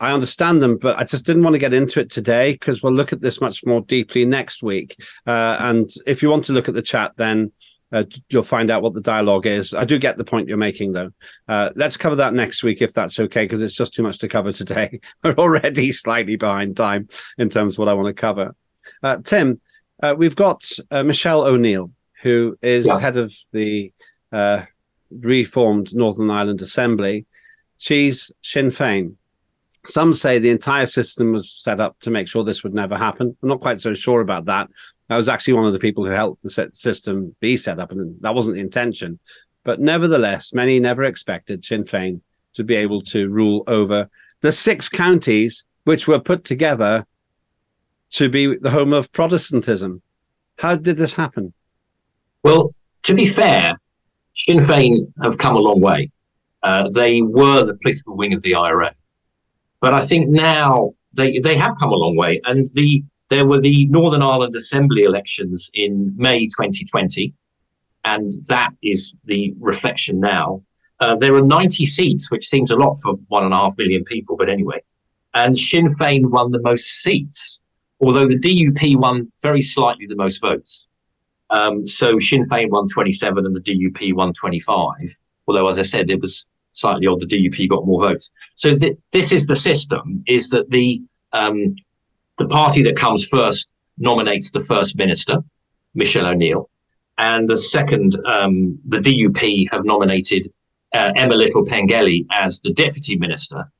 B: I understand them, but I just didn't want to get into it today because we'll look at this much more deeply next week. Uh, and if you want to look at the chat, then uh, you'll find out what the dialogue is. I do get the point you're making, though. Uh, let's cover that next week if that's okay, because it's just too much to cover today. We're already slightly behind time in terms of what I want to cover. Uh, Tim, uh, we've got uh, Michelle O'Neill, who is yeah. head of the uh, reformed Northern Ireland Assembly. She's Sinn Féin. Some say the entire system was set up to make sure this would never happen. I'm not quite so sure about that. I was actually one of the people who helped the system be set up, and that wasn't the intention. But nevertheless, many never expected Sinn Féin to be able to rule over the six counties which were put together to be the home of Protestantism. How did this happen?
D: Well, to be fair, Sinn Féin have come a long way. Uh, they were the political wing of the IRA, but I think now they they have come a long way. And the there were the Northern Ireland Assembly elections in May 2020, and that is the reflection now. Uh, there are 90 seats, which seems a lot for one and a half million people, but anyway. And Sinn Féin won the most seats although the DUP won very slightly the most votes. Um, so Sinn Féin won 27 and the DUP won 25. Although, as I said, it was slightly odd. The DUP got more votes. So th- this is the system: is that the um, the party that comes first nominates the first minister, Michelle O'Neill, and the second, um, the DUP have nominated uh, Emma Little Pengelly as the deputy minister,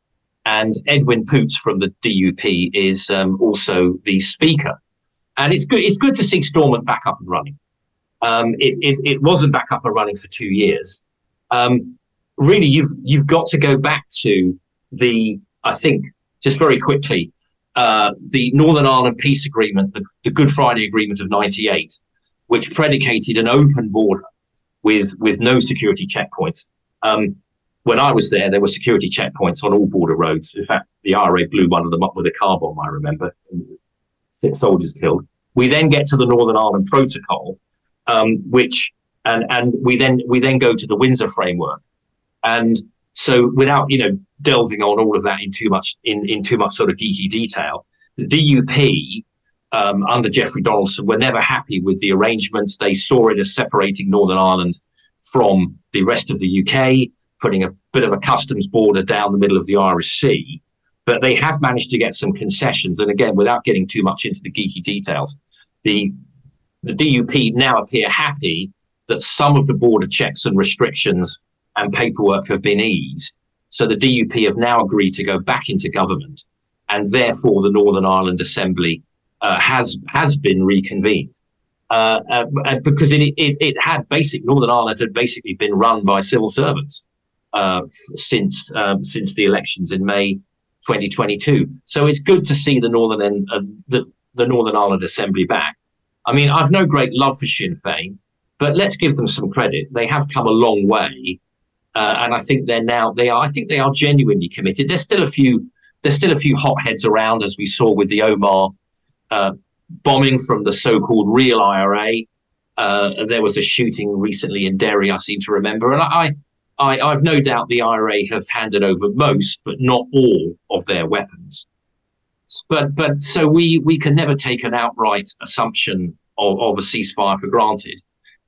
D: and Edwin Poots from the DUP is um, also the speaker. And it's good. It's good to see Stormont back up and running. Um, it, it, it, wasn't back up and running for two years. Um, really, you've you've got to go back to the. I think just very quickly, uh, the Northern Ireland Peace Agreement, the, the Good Friday Agreement of '98, which predicated an open border with with no security checkpoints. Um, when I was there, there were security checkpoints on all border roads. In fact, the IRA blew one of them up with a car bomb, I remember. Six soldiers killed. We then get to the Northern Ireland Protocol, um, which and and we then we then go to the Windsor framework. And so without, you know, delving on all of that in too much in, in too much sort of geeky detail, the DUP um, under Jeffrey Donaldson were never happy with the arrangements. They saw it as separating Northern Ireland from the rest of the UK, putting a bit of a customs border down the middle of the Irish Sea. But they have managed to get some concessions. And again, without getting too much into the geeky details, the, the DUP now appear happy that some of the border checks and restrictions and paperwork have been eased. So the DUP have now agreed to go back into government, and therefore the Northern Ireland Assembly uh, has has been reconvened. Uh, uh, because it, it, it, had basic Northern Ireland had basically been run by civil servants uh, since um, since the elections in May 2022. So it's good to see the Northern end, uh, the the Northern Ireland Assembly back. I mean, I've no great love for Sinn Féin, but let's give them some credit. They have come a long way, uh, and I think they're now they are. I think they are genuinely committed. There's still a few there's still a few hotheads around, as we saw with the Omagh uh, bombing from the so-called real IRA. Uh, there was a shooting recently in Derry, I seem to remember, and I, I, I've no doubt the IRA have handed over most, but not all, of their weapons. But but so we we can never take an outright assumption of, of a ceasefire for granted.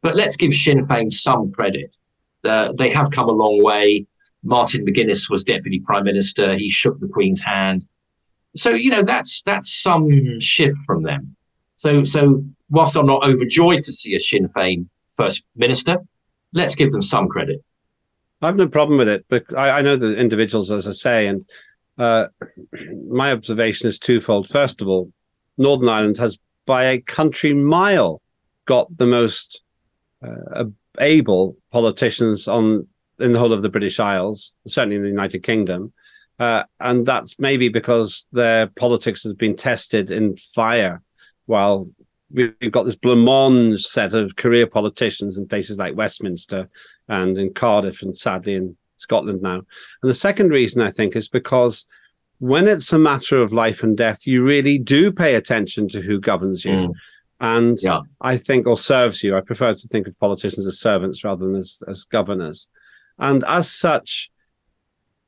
D: But let's give Sinn Féin some credit. Uh, they have come a long way. Martin McGuinness was deputy prime minister. He shook the Queen's hand. So you know that's that's some shift from them. So so whilst I'm not overjoyed to see a Sinn Féin first minister, let's give them some credit.
B: I have no problem with it, but I, I know the individuals, as I say, and uh, my observation is twofold. First of all, Northern Ireland has, by a country mile, got the most uh, able politicians on in the whole of the British Isles, certainly in the United Kingdom. Uh, and that's maybe because their politics has been tested in fire, while we've got this blancmange set of career politicians in places like Westminster and in Cardiff and sadly in Scotland now. And the second reason I think is because when it's a matter of life and death, you really do pay attention to who governs you. Mm. And yeah. I think, or serves you. I prefer to think of politicians as servants rather than as, as governors. And as such,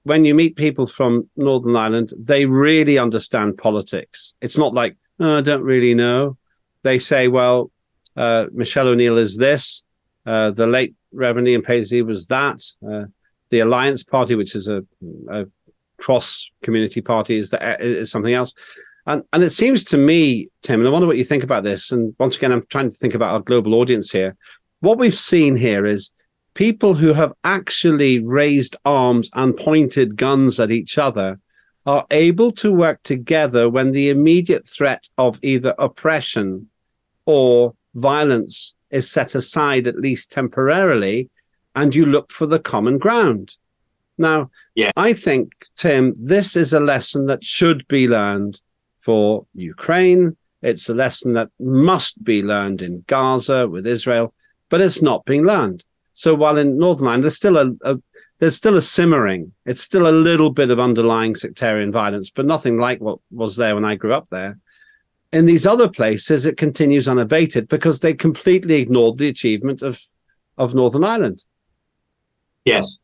B: when you meet people from Northern Ireland, they really understand politics. It's not like, oh, I don't really know. They say, well, uh, Michelle O'Neill is this, uh, the late Reverend Ian Paisley was that, uh, the Alliance Party, which is a, a cross community party, is, that, is something else. And, and it seems to me, Tim, and I wonder what you think about this. And once again, I'm trying to think about our global audience here. What we've seen here is people who have actually raised arms and pointed guns at each other are able to work together when the immediate threat of either oppression or violence is set aside, at least temporarily, and you look for the common ground. Now, yeah. I think, Tim, this is a lesson that should be learned for Ukraine. It's a lesson that must be learned in Gaza with Israel, but it's not being learned. So while in Northern Ireland, there's still a, a there's still a simmering. It's still a little bit of underlying sectarian violence, but nothing like what was there when I grew up there. In these other places, it continues unabated because they completely ignored the achievement of of Northern Ireland.
D: Yes,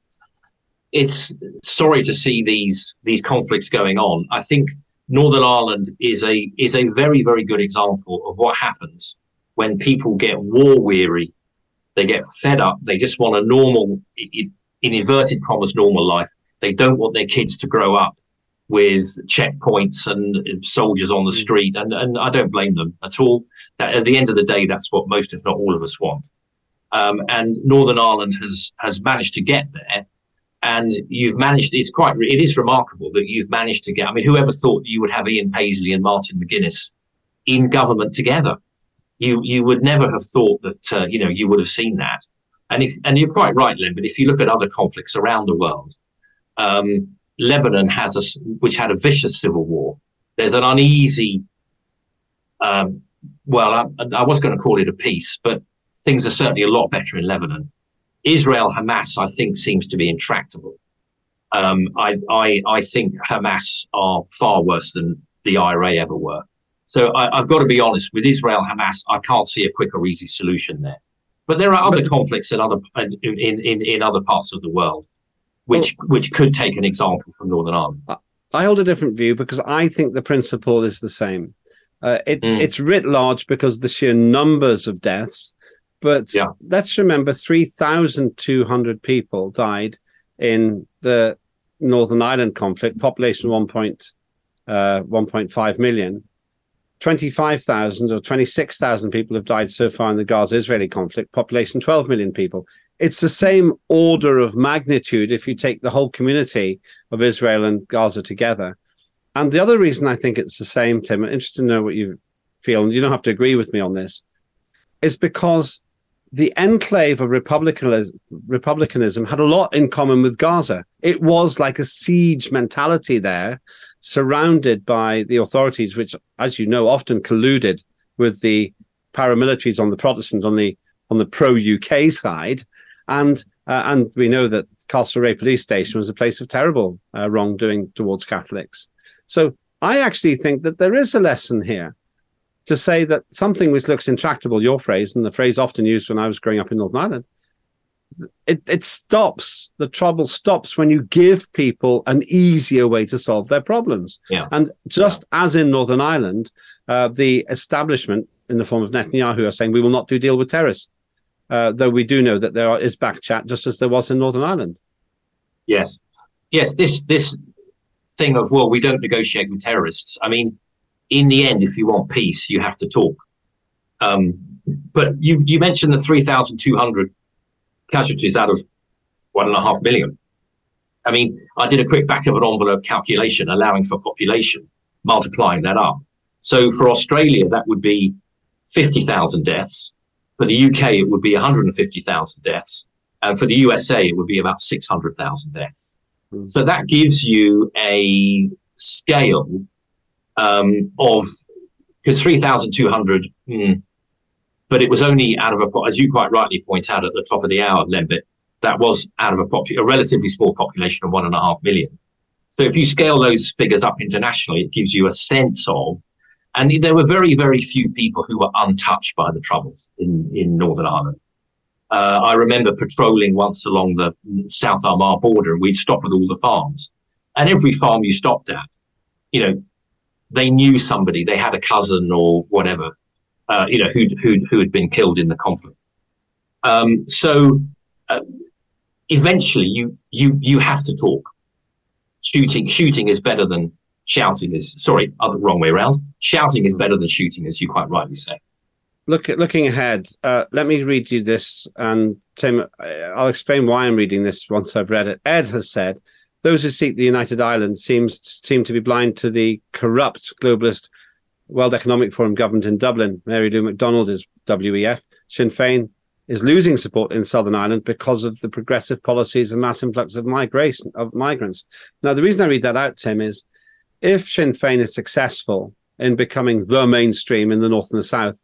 D: it's sorry to see these these conflicts going on. I think Northern Ireland is a is a very very good example of what happens when people get war weary they get fed up. They just want a normal, in inverted commas, normal life. They don't want their kids to grow up with checkpoints and soldiers on the mm. street. And, and I don't blame them at all. At the end of the day, that's what most, if not all of us want. Um, and Northern Ireland has, has managed to get there. And you've managed, it's quite, it is remarkable that you've managed to get, I mean, whoever thought you would have Ian Paisley and Martin McGuinness in government together? you you would never have thought that uh, you know you would have seen that. And if and you're quite right, Len. But if you look at other conflicts around the world, um, Lebanon has a which had a vicious civil war. There's an uneasy. Um, well, I, I was going to call it a peace, but things are certainly a lot better in Lebanon. Israel Hamas, I think, seems to be intractable. Um, I, I, I think Hamas are far worse than the IRA ever were. So I, have got to be honest with Israel Hamas. I can't see a quick or easy solution there. But there are other but, conflicts in other in, in, in other parts of the world, which well, which could take an example from Northern Ireland.
B: I hold a different view because I think the principle is the same. Uh, it, mm. It's writ large because the sheer numbers of deaths. But yeah. let's remember 3,200 people died in the Northern Ireland conflict, population 1. Uh, 1.5 million. 25,000 or 26,000 people have died so far in the Gaza Israeli conflict, population 12 million people. It's the same order of magnitude if you take the whole community of Israel and Gaza together. And the other reason I think it's the same, Tim, I'm interested to know what you feel, and you don't have to agree with me on this, is because the enclave of republicanism, had a lot in common with Gaza. It was like a siege mentality there, surrounded by the authorities, which, as you know, often colluded with the paramilitaries on the Protestant, on the on the pro UK side, and uh, and we know that Castlereagh police station was a place of terrible uh, wrongdoing towards Catholics. So I actually think that there is a lesson here to say that something which looks intractable, your phrase, and the phrase often used when I was growing up in Northern Ireland, it, it stops, the trouble stops when you give people an easier way to solve their problems.
D: Yeah.
B: And just yeah. as in Northern Ireland, uh, the establishment in the form of Netanyahu are saying we will not do deal with terrorists. Uh, though we do know that there is back chat, just as there was in Northern Ireland.
D: Yes, yes. This this thing of well, we don't negotiate with terrorists. I mean, in the end, if you want peace, you have to talk. Um, but you, you mentioned the 3,200 casualties out of one and a half million. I mean, I did a quick back of an envelope calculation allowing for population, multiplying that up. So for Australia, that would be 50,000 deaths. For the UK, it would be 150,000 deaths. And for the USA, it would be about 600,000 deaths. Mm. So that gives you a scale um, of because 3,200, mm, but it was only out of a, as you quite rightly point out at the top of the hour, Lembit, that was out of a, popu- a relatively small population of one and a half million. So if you scale those figures up internationally, it gives you a sense of, and there were very, very few people who were untouched by the troubles in, in Northern Ireland. Uh, I remember patrolling once along the South Armagh border and we'd stop at all the farms. And every farm you stopped at, you know, they knew somebody, they had a cousin or whatever, uh, you know, who who who had been killed in the conflict. Um, so uh, eventually, you you you have to talk. Shooting shooting is better than shouting. Is sorry, other wrong way around. Shouting is better than shooting, as you quite rightly say.
B: Look, looking ahead, uh, let me read you this, and Tim, I'll explain why I'm reading this once I've read it. Ed has said those who seek the United Ireland seems seem to be blind to the corrupt globalist World Economic Forum government in Dublin. Mary Lou McDonald is WEF. Sinn Féin is losing support in Southern Ireland because of the progressive policies and mass influx of migration of migrants. Now, the reason I read that out, Tim, is if Sinn Féin is successful in becoming the mainstream in the north and the south,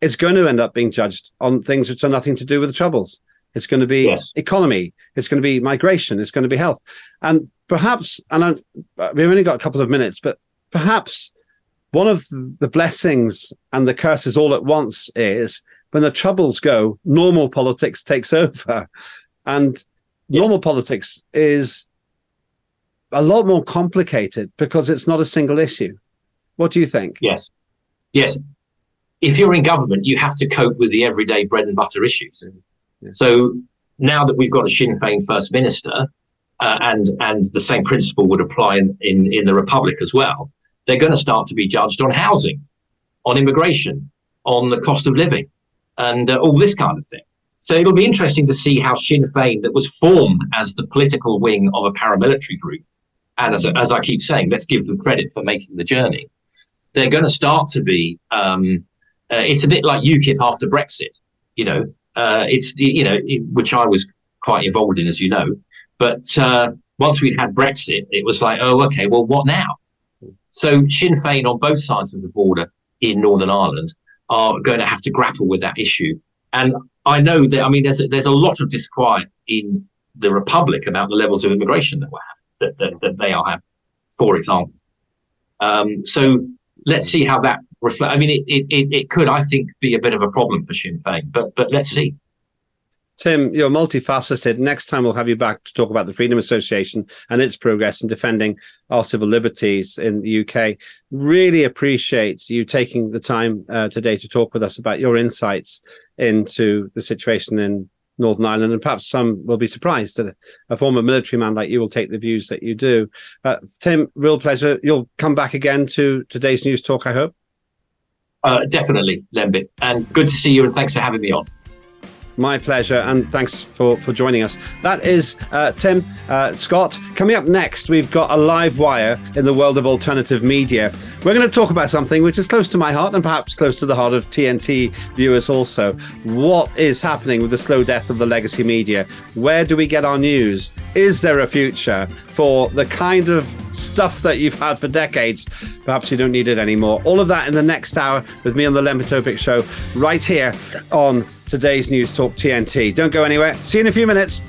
B: it's going to end up being judged on things which are nothing to do with the troubles. It's going to be yes. economy. It's going to be migration. It's going to be health. And perhaps, and I'm, we've only got a couple of minutes, but perhaps one of the blessings and the curses all at once is when the troubles go, normal politics takes over. And yes. normal politics is a lot more complicated because it's not a single issue. What do you think?
D: Yes. Yes. If you're in government, you have to cope with the everyday bread and butter issues. So now that we've got a Sinn Féin First Minister, uh, and and the same principle would apply in, in, in the Republic as well, they're going to start to be judged on housing, on immigration, on the cost of living, and uh, all this kind of thing. So it'll be interesting to see how Sinn Féin, that was formed as the political wing of a paramilitary group, and as, as I keep saying, let's give them credit for making the journey. They're going to start to be. Um, uh, it's a bit like UKIP after Brexit. You know, uh, it's you know which I was quite involved in, as you know. But uh, once we'd had Brexit, it was like, oh, okay, well, what now? So Sinn Féin on both sides of the border in Northern Ireland are going to have to grapple with that issue. And I know that I mean there's a, there's a lot of disquiet in the Republic about the levels of immigration that we have that, that, that they are have, for example. Um, so let's see how that reflect. I mean, it, it, it, could, I think, be a bit of a problem for Sinn Féin, but but let's see.
B: Tim, you're multifaceted. Next time we'll have you back to talk about the Freedom Association and its progress in defending our civil liberties in the UK. Really appreciate you taking the time uh, today to talk with us about your insights into the situation in Northern Ireland, and perhaps some will be surprised that a former military man like you will take the views that you do. Uh, Tim, real pleasure. You'll come back again to today's news talk, I hope.
D: Uh, definitely, Lembit, and good to see you, and thanks for having me on.
B: My pleasure, and thanks for, for joining us. That is uh, Tim uh, Scott. Coming up next, we've got a live wire in the world of alternative media. We're going to talk about something which is close to my heart and perhaps close to the heart of TNT viewers also. What is happening with the slow death of the legacy media? Where do we get our news? Is there a future for the kind of stuff that you've had for decades? Perhaps you don't need it anymore. All of that in the next hour with me on the Lembit Öpik Show, right here on today's News Talk TNT. Don't go anywhere. See you in a few minutes.